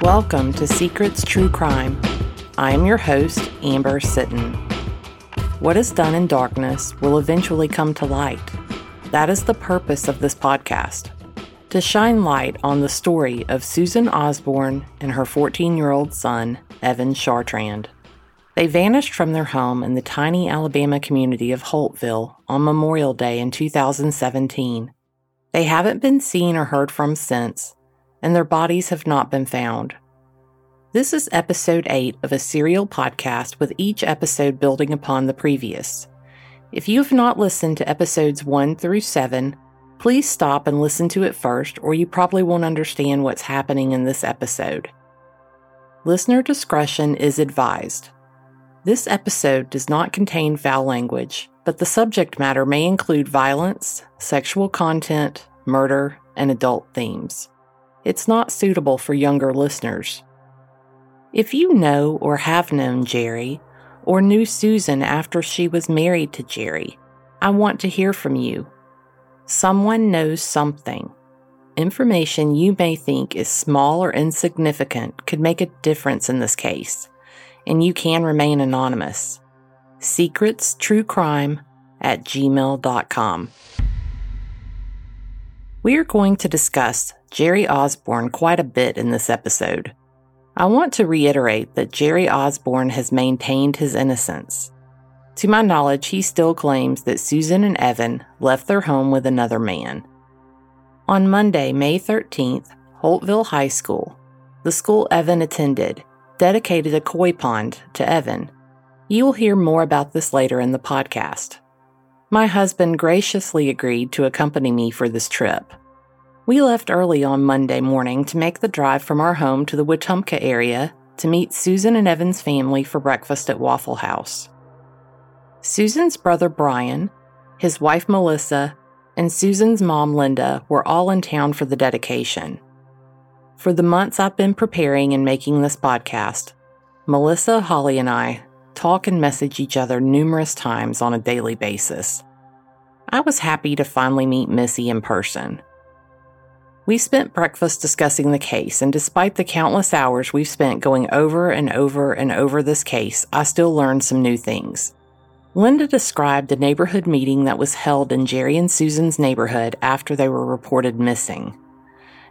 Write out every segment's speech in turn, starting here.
Welcome to Secrets True Crime. I am your host, Amber Sitton. What is done in darkness will eventually come to light. That is the purpose of this podcast to shine light on the story of Susan Osborne and her 14 year old son, Evan Chartrand. They vanished from their home in the tiny Alabama community of Holtville on Memorial Day in 2017. They haven't been seen or heard from since, and their bodies have not been found. This is episode 8 of a serial podcast with each episode building upon the previous. If you have not listened to episodes 1 through 7, please stop and listen to it first, or you probably won't understand what's happening in this episode. Listener discretion is advised. This episode does not contain foul language, but the subject matter may include violence, sexual content, murder, and adult themes. It's not suitable for younger listeners. If you know or have known Jerry, or knew Susan after she was married to Jerry, I want to hear from you. Someone knows something. Information you may think is small or insignificant could make a difference in this case and you can remain anonymous. Secrets True Crime at gmail.com. We are going to discuss Jerry Osborne quite a bit in this episode. I want to reiterate that Jerry Osborne has maintained his innocence. To my knowledge, he still claims that Susan and Evan left their home with another man. On Monday, May 13th, Holtville High School, the school Evan attended, dedicated a koi pond to Evan. You will hear more about this later in the podcast. My husband graciously agreed to accompany me for this trip. We left early on Monday morning to make the drive from our home to the Wetumpka area to meet Susan and Evan's family for breakfast at Waffle House. Susan's brother Brian, his wife Melissa, and Susan's mom Linda were all in town for the dedication. For the months I've been preparing and making this podcast, Melissa, Holly, and I talk and message each other numerous times on a daily basis. I was happy to finally meet Missy in person. We spent breakfast discussing the case, and despite the countless hours we've spent going over and over and over this case, I still learned some new things. Linda described a neighborhood meeting that was held in Jerry and Susan's neighborhood after they were reported missing.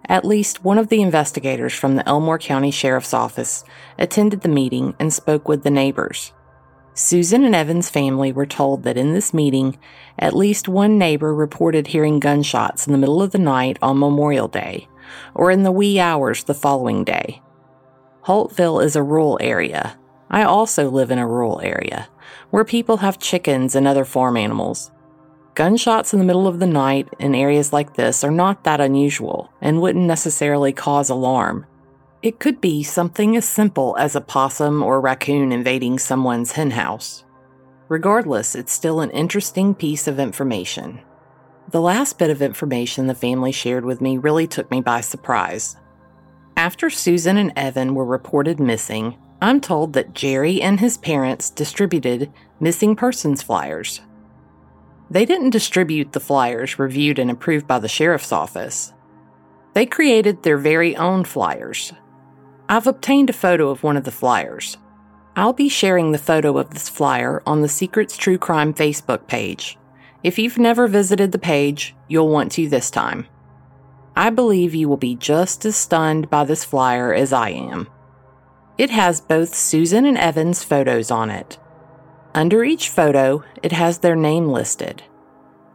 At least one of the investigators from the Elmore County Sheriff's Office attended the meeting and spoke with the neighbors. Susan and Evan's family were told that in this meeting, at least one neighbor reported hearing gunshots in the middle of the night on Memorial Day, or in the wee hours the following day. Holtville is a rural area. I also live in a rural area, where people have chickens and other farm animals. Gunshots in the middle of the night in areas like this are not that unusual and wouldn't necessarily cause alarm. It could be something as simple as a possum or raccoon invading someone's henhouse. Regardless, it's still an interesting piece of information. The last bit of information the family shared with me really took me by surprise. After Susan and Evan were reported missing, I'm told that Jerry and his parents distributed missing persons flyers they didn't distribute the flyers reviewed and approved by the sheriff's office. They created their very own flyers. I've obtained a photo of one of the flyers. I'll be sharing the photo of this flyer on the Secrets True Crime Facebook page. If you've never visited the page, you'll want to this time. I believe you will be just as stunned by this flyer as I am. It has both Susan and Evan's photos on it, under each photo, it has their name listed.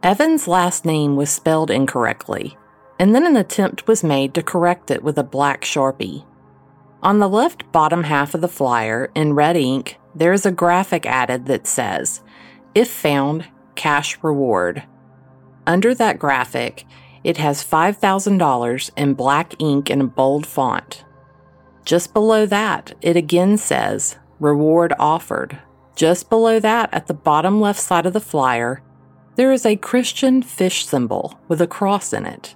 Evan's last name was spelled incorrectly, and then an attempt was made to correct it with a black sharpie. On the left bottom half of the flyer, in red ink, there is a graphic added that says, If found, cash reward. Under that graphic, it has $5,000 in black ink in a bold font. Just below that, it again says, Reward offered. Just below that, at the bottom left side of the flyer, there is a Christian fish symbol with a cross in it.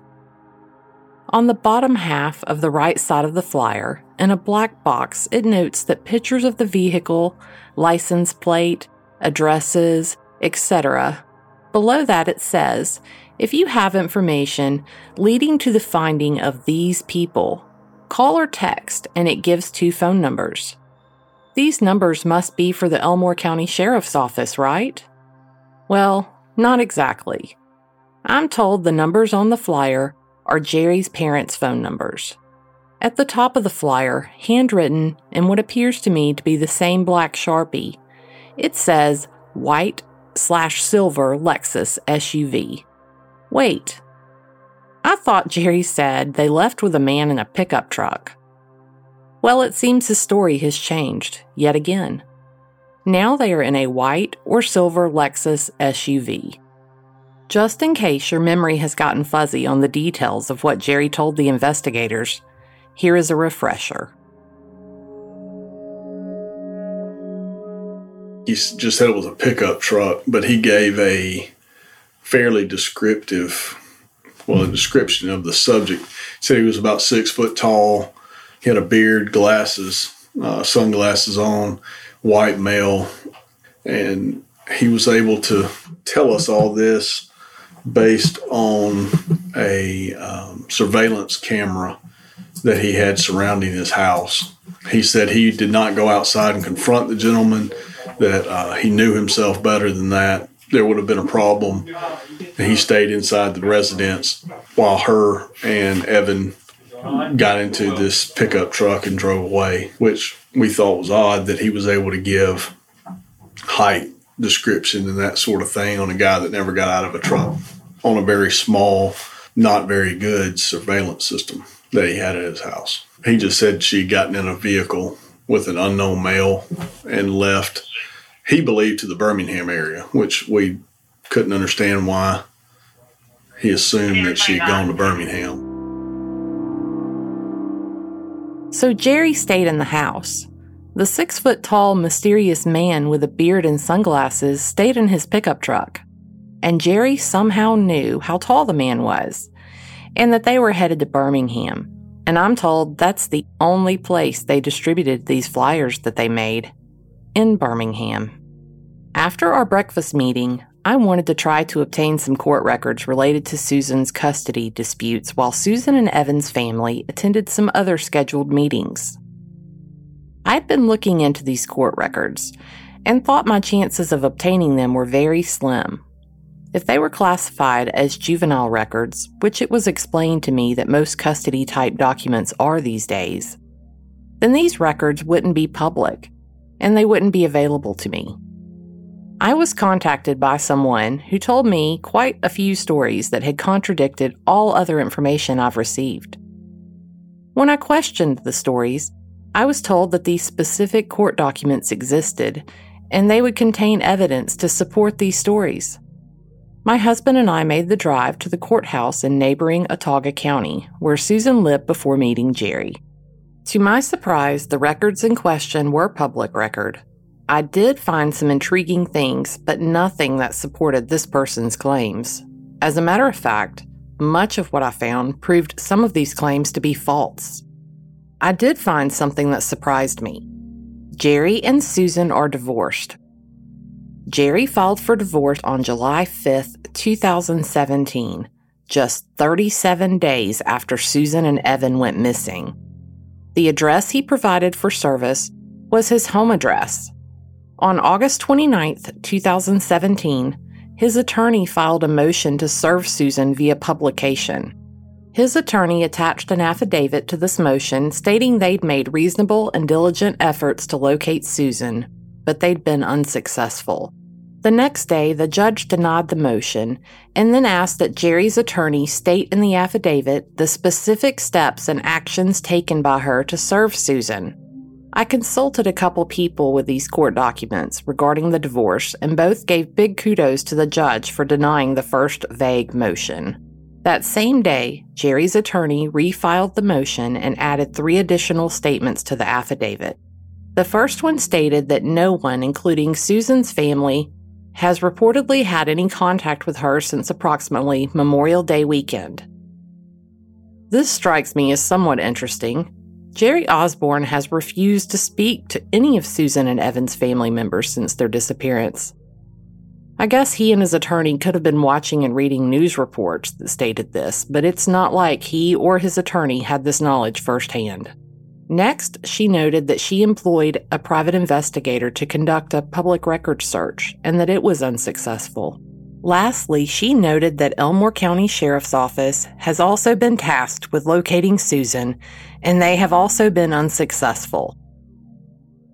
On the bottom half of the right side of the flyer, in a black box, it notes that pictures of the vehicle, license plate, addresses, etc. Below that, it says, If you have information leading to the finding of these people, call or text, and it gives two phone numbers. These numbers must be for the Elmore County Sheriff's Office, right? Well, not exactly. I'm told the numbers on the flyer are Jerry's parents' phone numbers. At the top of the flyer, handwritten in what appears to me to be the same black sharpie, it says white slash silver Lexus SUV. Wait. I thought Jerry said they left with a man in a pickup truck. Well, it seems his story has changed yet again. Now they are in a white or silver Lexus SUV. Just in case your memory has gotten fuzzy on the details of what Jerry told the investigators, here is a refresher. He just said it was a pickup truck, but he gave a fairly descriptive, well, a description of the subject. He said he was about six foot tall. He had a beard, glasses, uh, sunglasses on, white male, and he was able to tell us all this based on a um, surveillance camera that he had surrounding his house. He said he did not go outside and confront the gentleman, that uh, he knew himself better than that. There would have been a problem. And he stayed inside the residence while her and Evan got into this pickup truck and drove away, which we thought was odd that he was able to give height description and that sort of thing on a guy that never got out of a truck on a very small, not very good surveillance system that he had at his house. He just said she'd gotten in a vehicle with an unknown male and left, he believed, to the Birmingham area, which we couldn't understand why he assumed that she had gone to Birmingham. So Jerry stayed in the house. The six foot tall, mysterious man with a beard and sunglasses stayed in his pickup truck. And Jerry somehow knew how tall the man was and that they were headed to Birmingham. And I'm told that's the only place they distributed these flyers that they made in Birmingham. After our breakfast meeting, I wanted to try to obtain some court records related to Susan's custody disputes while Susan and Evan's family attended some other scheduled meetings. I'd been looking into these court records and thought my chances of obtaining them were very slim. If they were classified as juvenile records, which it was explained to me that most custody type documents are these days, then these records wouldn't be public and they wouldn't be available to me. I was contacted by someone who told me quite a few stories that had contradicted all other information I've received. When I questioned the stories, I was told that these specific court documents existed and they would contain evidence to support these stories. My husband and I made the drive to the courthouse in neighboring Autauga County, where Susan lived before meeting Jerry. To my surprise, the records in question were public record. I did find some intriguing things, but nothing that supported this person's claims. As a matter of fact, much of what I found proved some of these claims to be false. I did find something that surprised me. Jerry and Susan are divorced, Jerry filed for divorce on July 5, 2017, just 37 days after Susan and Evan went missing. The address he provided for service was his home address. On August 29, 2017, his attorney filed a motion to serve Susan via publication. His attorney attached an affidavit to this motion stating they'd made reasonable and diligent efforts to locate Susan, but they'd been unsuccessful. The next day, the judge denied the motion and then asked that Jerry's attorney state in the affidavit the specific steps and actions taken by her to serve Susan. I consulted a couple people with these court documents regarding the divorce, and both gave big kudos to the judge for denying the first vague motion. That same day, Jerry's attorney refiled the motion and added three additional statements to the affidavit. The first one stated that no one, including Susan's family, has reportedly had any contact with her since approximately Memorial Day weekend. This strikes me as somewhat interesting. Jerry Osborne has refused to speak to any of Susan and Evan's family members since their disappearance. I guess he and his attorney could have been watching and reading news reports that stated this, but it's not like he or his attorney had this knowledge firsthand. Next, she noted that she employed a private investigator to conduct a public records search and that it was unsuccessful. Lastly, she noted that Elmore County Sheriff's Office has also been tasked with locating Susan and they have also been unsuccessful.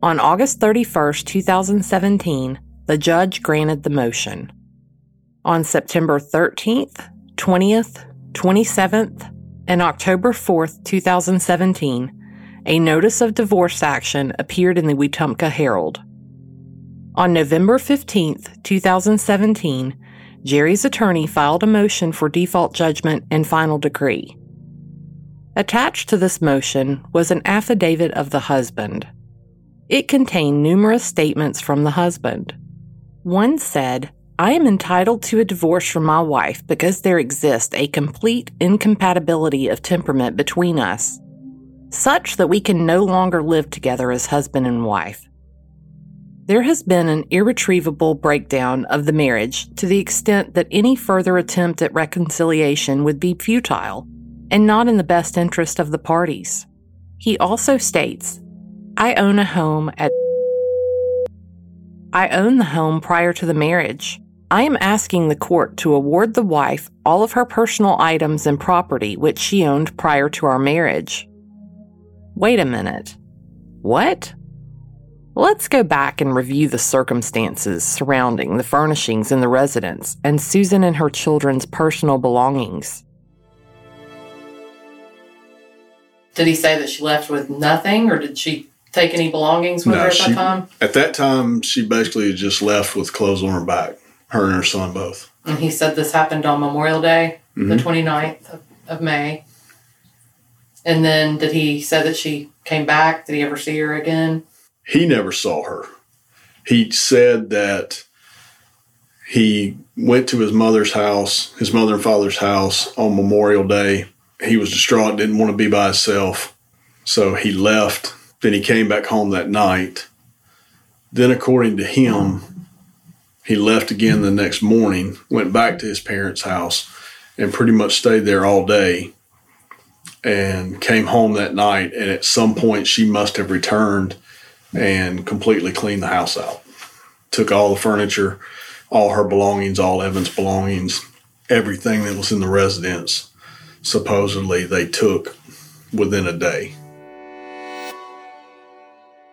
On August 31, 2017, the judge granted the motion. On September 13th, 20th, 27th, and October 4th, 2017, a notice of divorce action appeared in the Wetumpka Herald. On November 15, 2017, Jerry's attorney filed a motion for default judgment and final decree. Attached to this motion was an affidavit of the husband. It contained numerous statements from the husband. One said, I am entitled to a divorce from my wife because there exists a complete incompatibility of temperament between us such that we can no longer live together as husband and wife. There has been an irretrievable breakdown of the marriage to the extent that any further attempt at reconciliation would be futile and not in the best interest of the parties. He also states, I own a home at I own the home prior to the marriage. I am asking the court to award the wife all of her personal items and property which she owned prior to our marriage. Wait a minute. What? Let's go back and review the circumstances surrounding the furnishings in the residence and Susan and her children's personal belongings. Did he say that she left with nothing, or did she take any belongings with no, her at she, that time? At that time, she basically just left with clothes on her back, her and her son both. And he said this happened on Memorial Day, mm-hmm. the 29th of, of May. And then did he say that she came back? Did he ever see her again? He never saw her. He said that he went to his mother's house, his mother and father's house on Memorial Day. He was distraught, didn't want to be by himself. So he left. Then he came back home that night. Then, according to him, he left again the next morning, went back to his parents' house, and pretty much stayed there all day and came home that night. And at some point, she must have returned and completely cleaned the house out. Took all the furniture, all her belongings, all Evan's belongings, everything that was in the residence. Supposedly, they took within a day.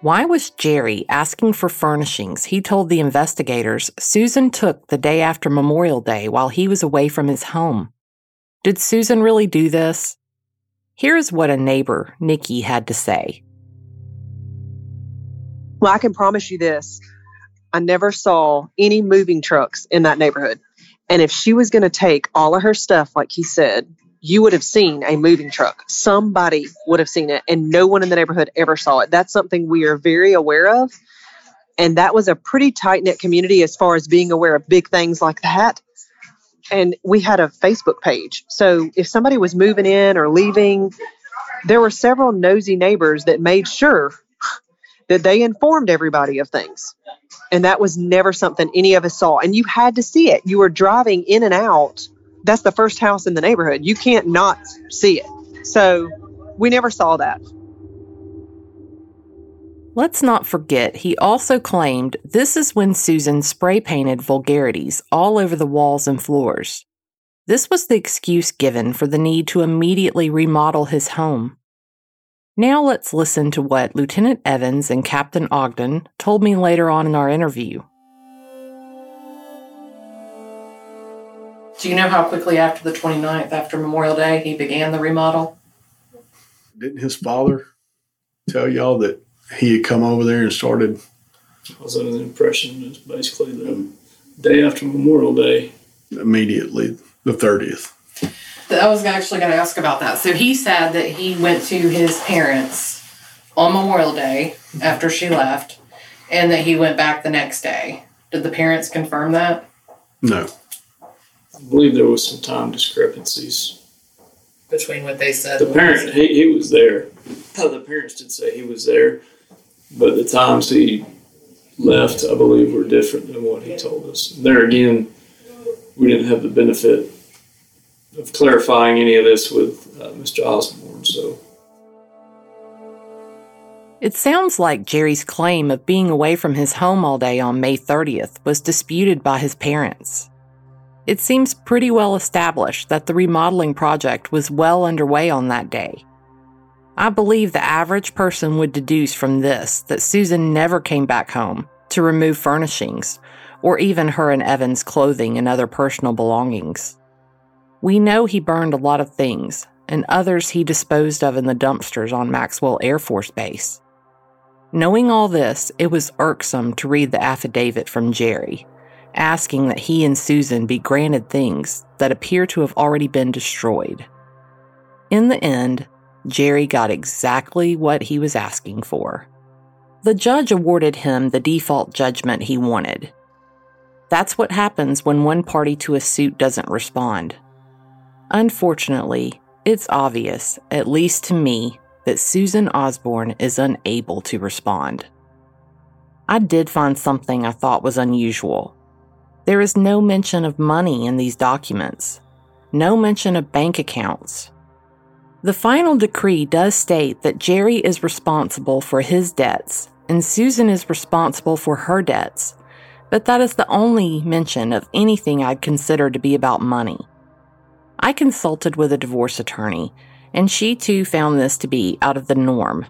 Why was Jerry asking for furnishings he told the investigators Susan took the day after Memorial Day while he was away from his home? Did Susan really do this? Here's what a neighbor, Nikki, had to say. Well, I can promise you this I never saw any moving trucks in that neighborhood. And if she was going to take all of her stuff, like he said, you would have seen a moving truck. Somebody would have seen it, and no one in the neighborhood ever saw it. That's something we are very aware of. And that was a pretty tight knit community as far as being aware of big things like that and we had a Facebook page. So if somebody was moving in or leaving, there were several nosy neighbors that made sure that they informed everybody of things. And that was never something any of us saw. And you had to see it. You were driving in and out. That's the first house in the neighborhood. You can't not see it. So we never saw that. Let's not forget, he also claimed this is when Susan spray painted vulgarities all over the walls and floors. This was the excuse given for the need to immediately remodel his home. Now let's listen to what Lieutenant Evans and Captain Ogden told me later on in our interview. Do you know how quickly after the 29th, after Memorial Day, he began the remodel? Didn't his father tell y'all that he had come over there and started. I was under the impression it was basically the day after Memorial Day. Immediately, the 30th. I was actually going to ask about that. So he said that he went to his parents on Memorial Day after she left, and that he went back the next day. Did the parents confirm that? No. I believe there was some time discrepancies between what they said. The parent, he, he was there. Oh, The parents did say he was there, but the times he left, I believe, were different than what he told us. There again, we didn't have the benefit of clarifying any of this with uh, Mr. Osborne. So it sounds like Jerry's claim of being away from his home all day on May 30th was disputed by his parents. It seems pretty well established that the remodeling project was well underway on that day. I believe the average person would deduce from this that Susan never came back home to remove furnishings or even her and Evan's clothing and other personal belongings. We know he burned a lot of things, and others he disposed of in the dumpsters on Maxwell Air Force Base. Knowing all this, it was irksome to read the affidavit from Jerry, asking that he and Susan be granted things that appear to have already been destroyed. In the end, Jerry got exactly what he was asking for. The judge awarded him the default judgment he wanted. That's what happens when one party to a suit doesn't respond. Unfortunately, it's obvious, at least to me, that Susan Osborne is unable to respond. I did find something I thought was unusual. There is no mention of money in these documents, no mention of bank accounts. The final decree does state that Jerry is responsible for his debts and Susan is responsible for her debts, but that is the only mention of anything I'd consider to be about money. I consulted with a divorce attorney, and she too found this to be out of the norm.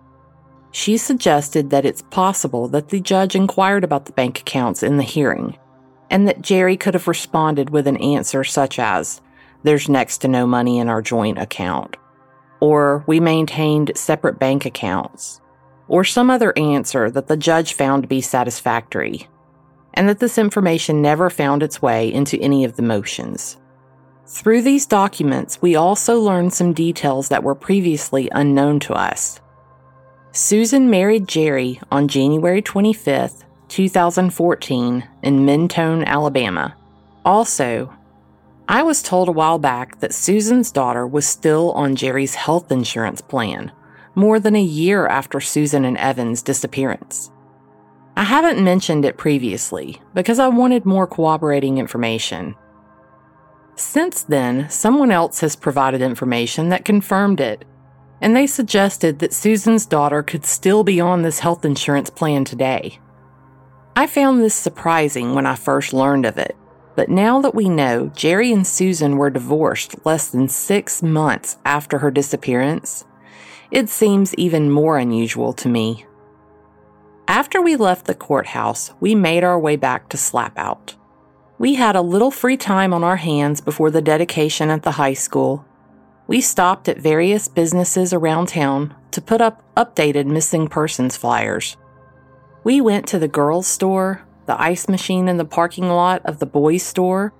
She suggested that it's possible that the judge inquired about the bank accounts in the hearing, and that Jerry could have responded with an answer such as, There's next to no money in our joint account, or We maintained separate bank accounts, or some other answer that the judge found to be satisfactory, and that this information never found its way into any of the motions. Through these documents, we also learned some details that were previously unknown to us. Susan married Jerry on January 25, 2014, in Mentone, Alabama. Also, I was told a while back that Susan's daughter was still on Jerry's health insurance plan, more than a year after Susan and Evan's disappearance. I haven't mentioned it previously because I wanted more corroborating information since then, someone else has provided information that confirmed it, and they suggested that Susan's daughter could still be on this health insurance plan today. I found this surprising when I first learned of it, but now that we know Jerry and Susan were divorced less than six months after her disappearance, it seems even more unusual to me. After we left the courthouse, we made our way back to Slapout. We had a little free time on our hands before the dedication at the high school. We stopped at various businesses around town to put up updated missing persons flyers. We went to the girls' store, the ice machine in the parking lot of the boys' store,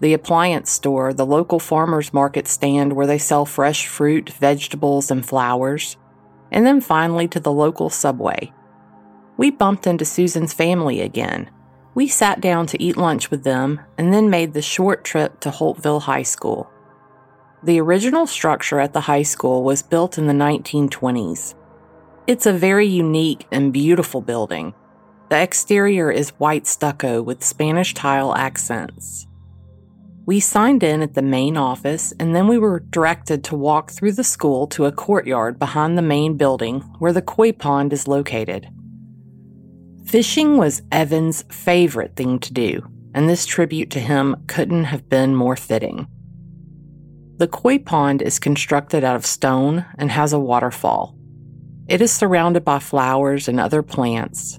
the appliance store, the local farmers market stand where they sell fresh fruit, vegetables, and flowers, and then finally to the local subway. We bumped into Susan's family again we sat down to eat lunch with them and then made the short trip to Holtville High School. The original structure at the high school was built in the 1920s. It's a very unique and beautiful building. The exterior is white stucco with Spanish tile accents. We signed in at the main office and then we were directed to walk through the school to a courtyard behind the main building where the koi pond is located. Fishing was Evan's favorite thing to do, and this tribute to him couldn't have been more fitting. The koi pond is constructed out of stone and has a waterfall. It is surrounded by flowers and other plants.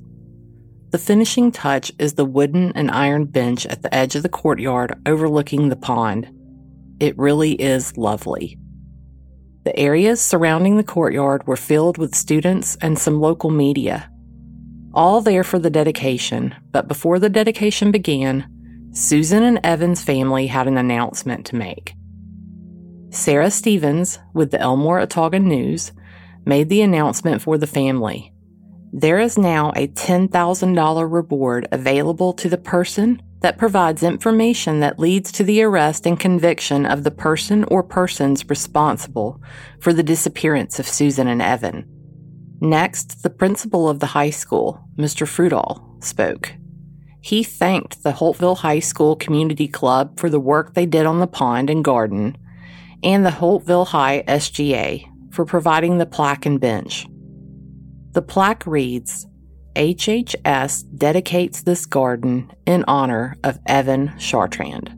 The finishing touch is the wooden and iron bench at the edge of the courtyard overlooking the pond. It really is lovely. The areas surrounding the courtyard were filled with students and some local media all there for the dedication, but before the dedication began, Susan and Evan's family had an announcement to make. Sarah Stevens, with the Elmore Autauga News, made the announcement for the family. There is now a $10,000 reward available to the person that provides information that leads to the arrest and conviction of the person or persons responsible for the disappearance of Susan and Evan. Next, the principal of the high school, Mr. Frudall, spoke. He thanked the Holtville High School Community Club for the work they did on the pond and garden, and the Holtville High SGA for providing the plaque and bench. The plaque reads HHS dedicates this garden in honor of Evan Chartrand.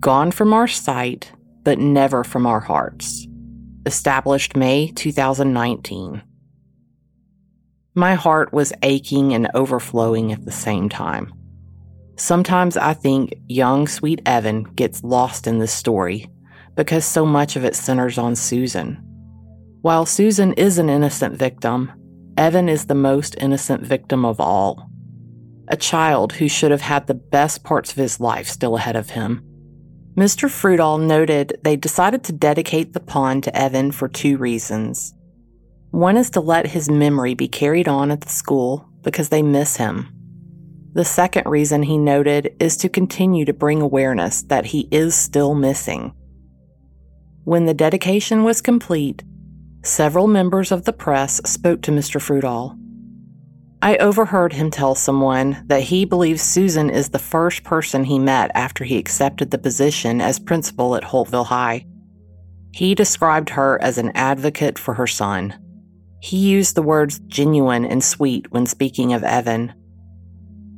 Gone from our sight, but never from our hearts. Established May 2019. My heart was aching and overflowing at the same time. Sometimes I think young, sweet Evan gets lost in this story because so much of it centers on Susan. While Susan is an innocent victim, Evan is the most innocent victim of all. A child who should have had the best parts of his life still ahead of him. Mr. Fruitall noted they decided to dedicate the pond to Evan for two reasons. One is to let his memory be carried on at the school because they miss him. The second reason he noted is to continue to bring awareness that he is still missing. When the dedication was complete, several members of the press spoke to Mr. Fruitall. I overheard him tell someone that he believes Susan is the first person he met after he accepted the position as principal at Holtville High. He described her as an advocate for her son. He used the words genuine and sweet when speaking of Evan.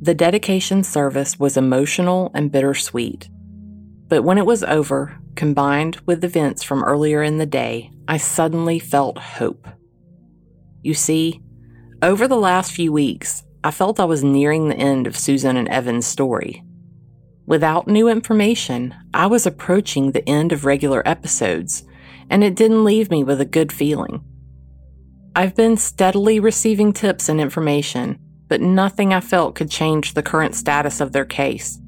The dedication service was emotional and bittersweet. But when it was over, combined with events from earlier in the day, I suddenly felt hope. You see, over the last few weeks, I felt I was nearing the end of Susan and Evan's story. Without new information, I was approaching the end of regular episodes, and it didn't leave me with a good feeling. I've been steadily receiving tips and information, but nothing I felt could change the current status of their case.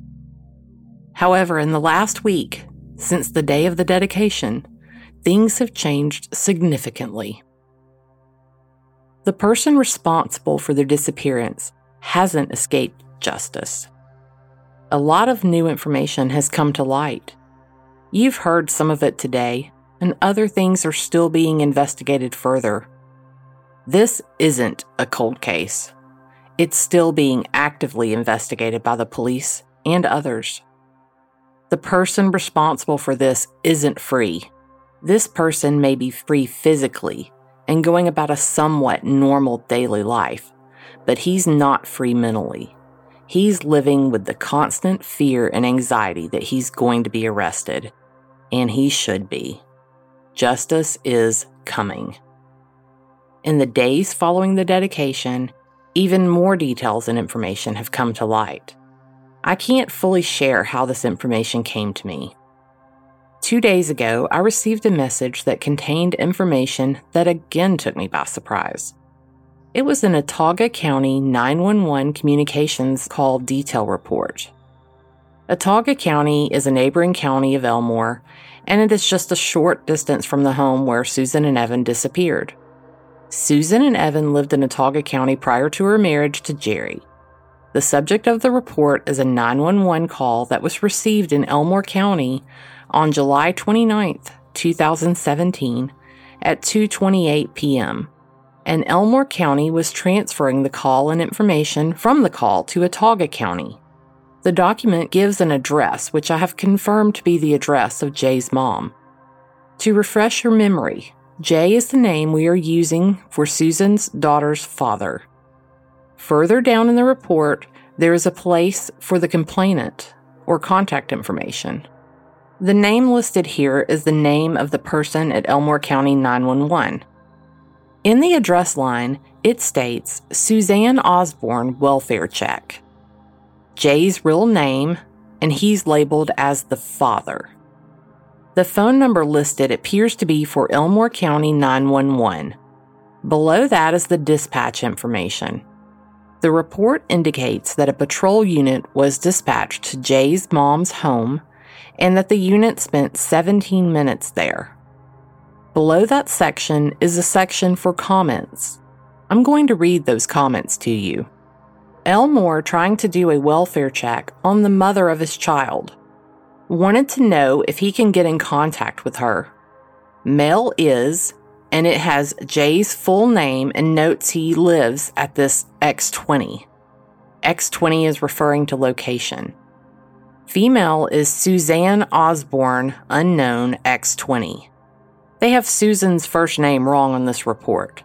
However, in the last week, since the day of the dedication, things have changed significantly. The person responsible for their disappearance hasn't escaped justice. A lot of new information has come to light. You've heard some of it today, and other things are still being investigated further. This isn't a cold case. It's still being actively investigated by the police and others. The person responsible for this isn't free. This person may be free physically and going about a somewhat normal daily life, but he's not free mentally. He's living with the constant fear and anxiety that he's going to be arrested, and he should be. Justice is coming. In the days following the dedication, even more details and information have come to light. I can't fully share how this information came to me. Two days ago, I received a message that contained information that again took me by surprise. It was an Autauga County 911 communications call detail report. Autauga County is a neighboring county of Elmore, and it is just a short distance from the home where Susan and Evan disappeared. Susan and Evan lived in Autauga County prior to her marriage to Jerry. The subject of the report is a 911 call that was received in Elmore County on July 29, 2017 at 2:28 p.m. And Elmore County was transferring the call and information from the call to Autauga County. The document gives an address which I have confirmed to be the address of Jay's mom. To refresh your memory, Jay is the name we are using for Susan's daughter's father. Further down in the report, there is a place for the complainant or contact information. The name listed here is the name of the person at Elmore County 911. In the address line, it states Suzanne Osborne Welfare Check. Jay's real name, and he's labeled as the father. The phone number listed appears to be for Elmore County 911. Below that is the dispatch information. The report indicates that a patrol unit was dispatched to Jay's mom's home and that the unit spent 17 minutes there. Below that section is a section for comments. I'm going to read those comments to you. Elmore trying to do a welfare check on the mother of his child wanted to know if he can get in contact with her. Mail is, and it has Jay's full name and notes he lives at this X20. X20 is referring to location. Female is Suzanne Osborne, unknown X20. They have Susan's first name wrong on this report.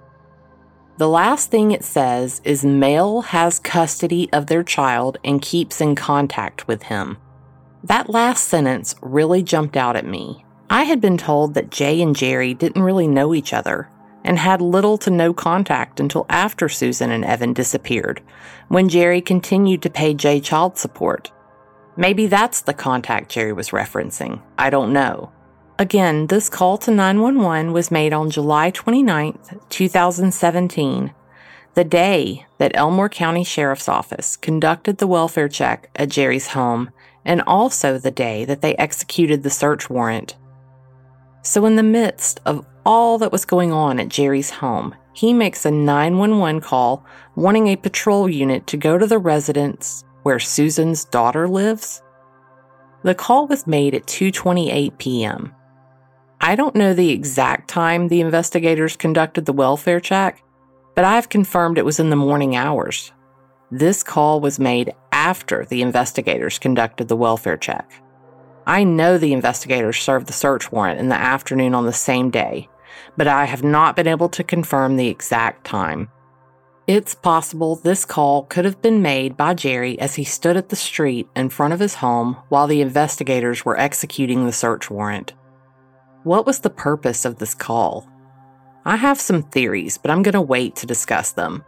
The last thing it says is male has custody of their child and keeps in contact with him. That last sentence really jumped out at me. I had been told that Jay and Jerry didn't really know each other and had little to no contact until after Susan and Evan disappeared, when Jerry continued to pay Jay child support. Maybe that's the contact Jerry was referencing. I don't know. Again, this call to 911 was made on July 29, 2017, the day that Elmore County Sheriff's Office conducted the welfare check at Jerry's home, and also the day that they executed the search warrant. So, in the midst of all that was going on at Jerry's home, he makes a 911 call wanting a patrol unit to go to the residence where Susan's daughter lives. The call was made at 2:28 p.m. I don't know the exact time the investigators conducted the welfare check, but I've confirmed it was in the morning hours. This call was made after the investigators conducted the welfare check. I know the investigators served the search warrant in the afternoon on the same day, but I have not been able to confirm the exact time. It's possible this call could have been made by Jerry as he stood at the street in front of his home while the investigators were executing the search warrant. What was the purpose of this call? I have some theories, but I'm going to wait to discuss them.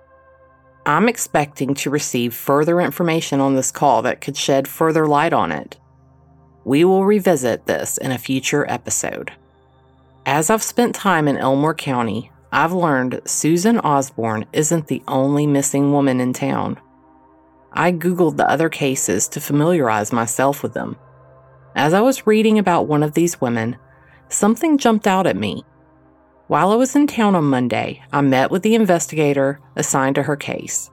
I'm expecting to receive further information on this call that could shed further light on it. We will revisit this in a future episode. As I've spent time in Elmore County, I've learned Susan Osborne isn't the only missing woman in town. I Googled the other cases to familiarize myself with them. As I was reading about one of these women, something jumped out at me. While I was in town on Monday, I met with the investigator assigned to her case.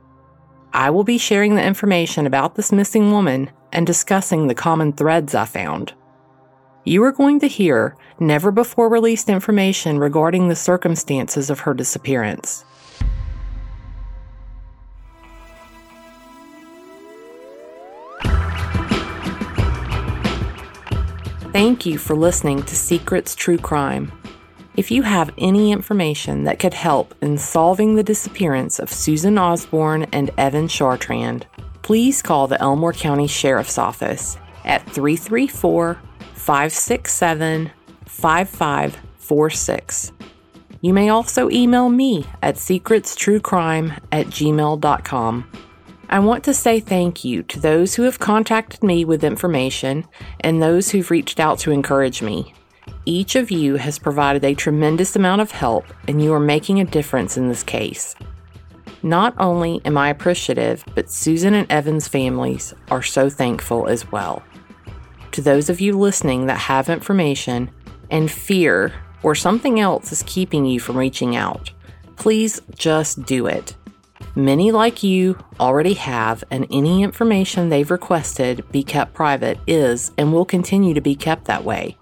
I will be sharing the information about this missing woman and discussing the common threads I found. You are going to hear never before released information regarding the circumstances of her disappearance. Thank you for listening to Secrets True Crime. If you have any information that could help in solving the disappearance of Susan Osborne and Evan Chartrand, please call the Elmore County Sheriff's Office at 334 567 5546. You may also email me at secretstruecrime at gmail.com. I want to say thank you to those who have contacted me with information and those who've reached out to encourage me. Each of you has provided a tremendous amount of help, and you are making a difference in this case. Not only am I appreciative, but Susan and Evan's families are so thankful as well. To those of you listening that have information and fear or something else is keeping you from reaching out, please just do it. Many like you already have, and any information they've requested be kept private is and will continue to be kept that way.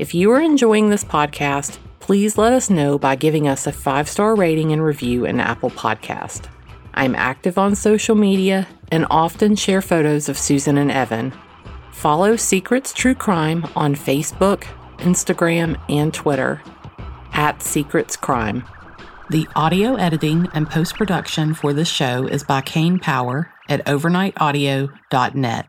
If you are enjoying this podcast, please let us know by giving us a five star rating and review in Apple Podcast. I'm active on social media and often share photos of Susan and Evan. Follow Secrets True Crime on Facebook, Instagram, and Twitter at Secrets Crime. The audio editing and post production for this show is by Kane Power at overnightaudio.net.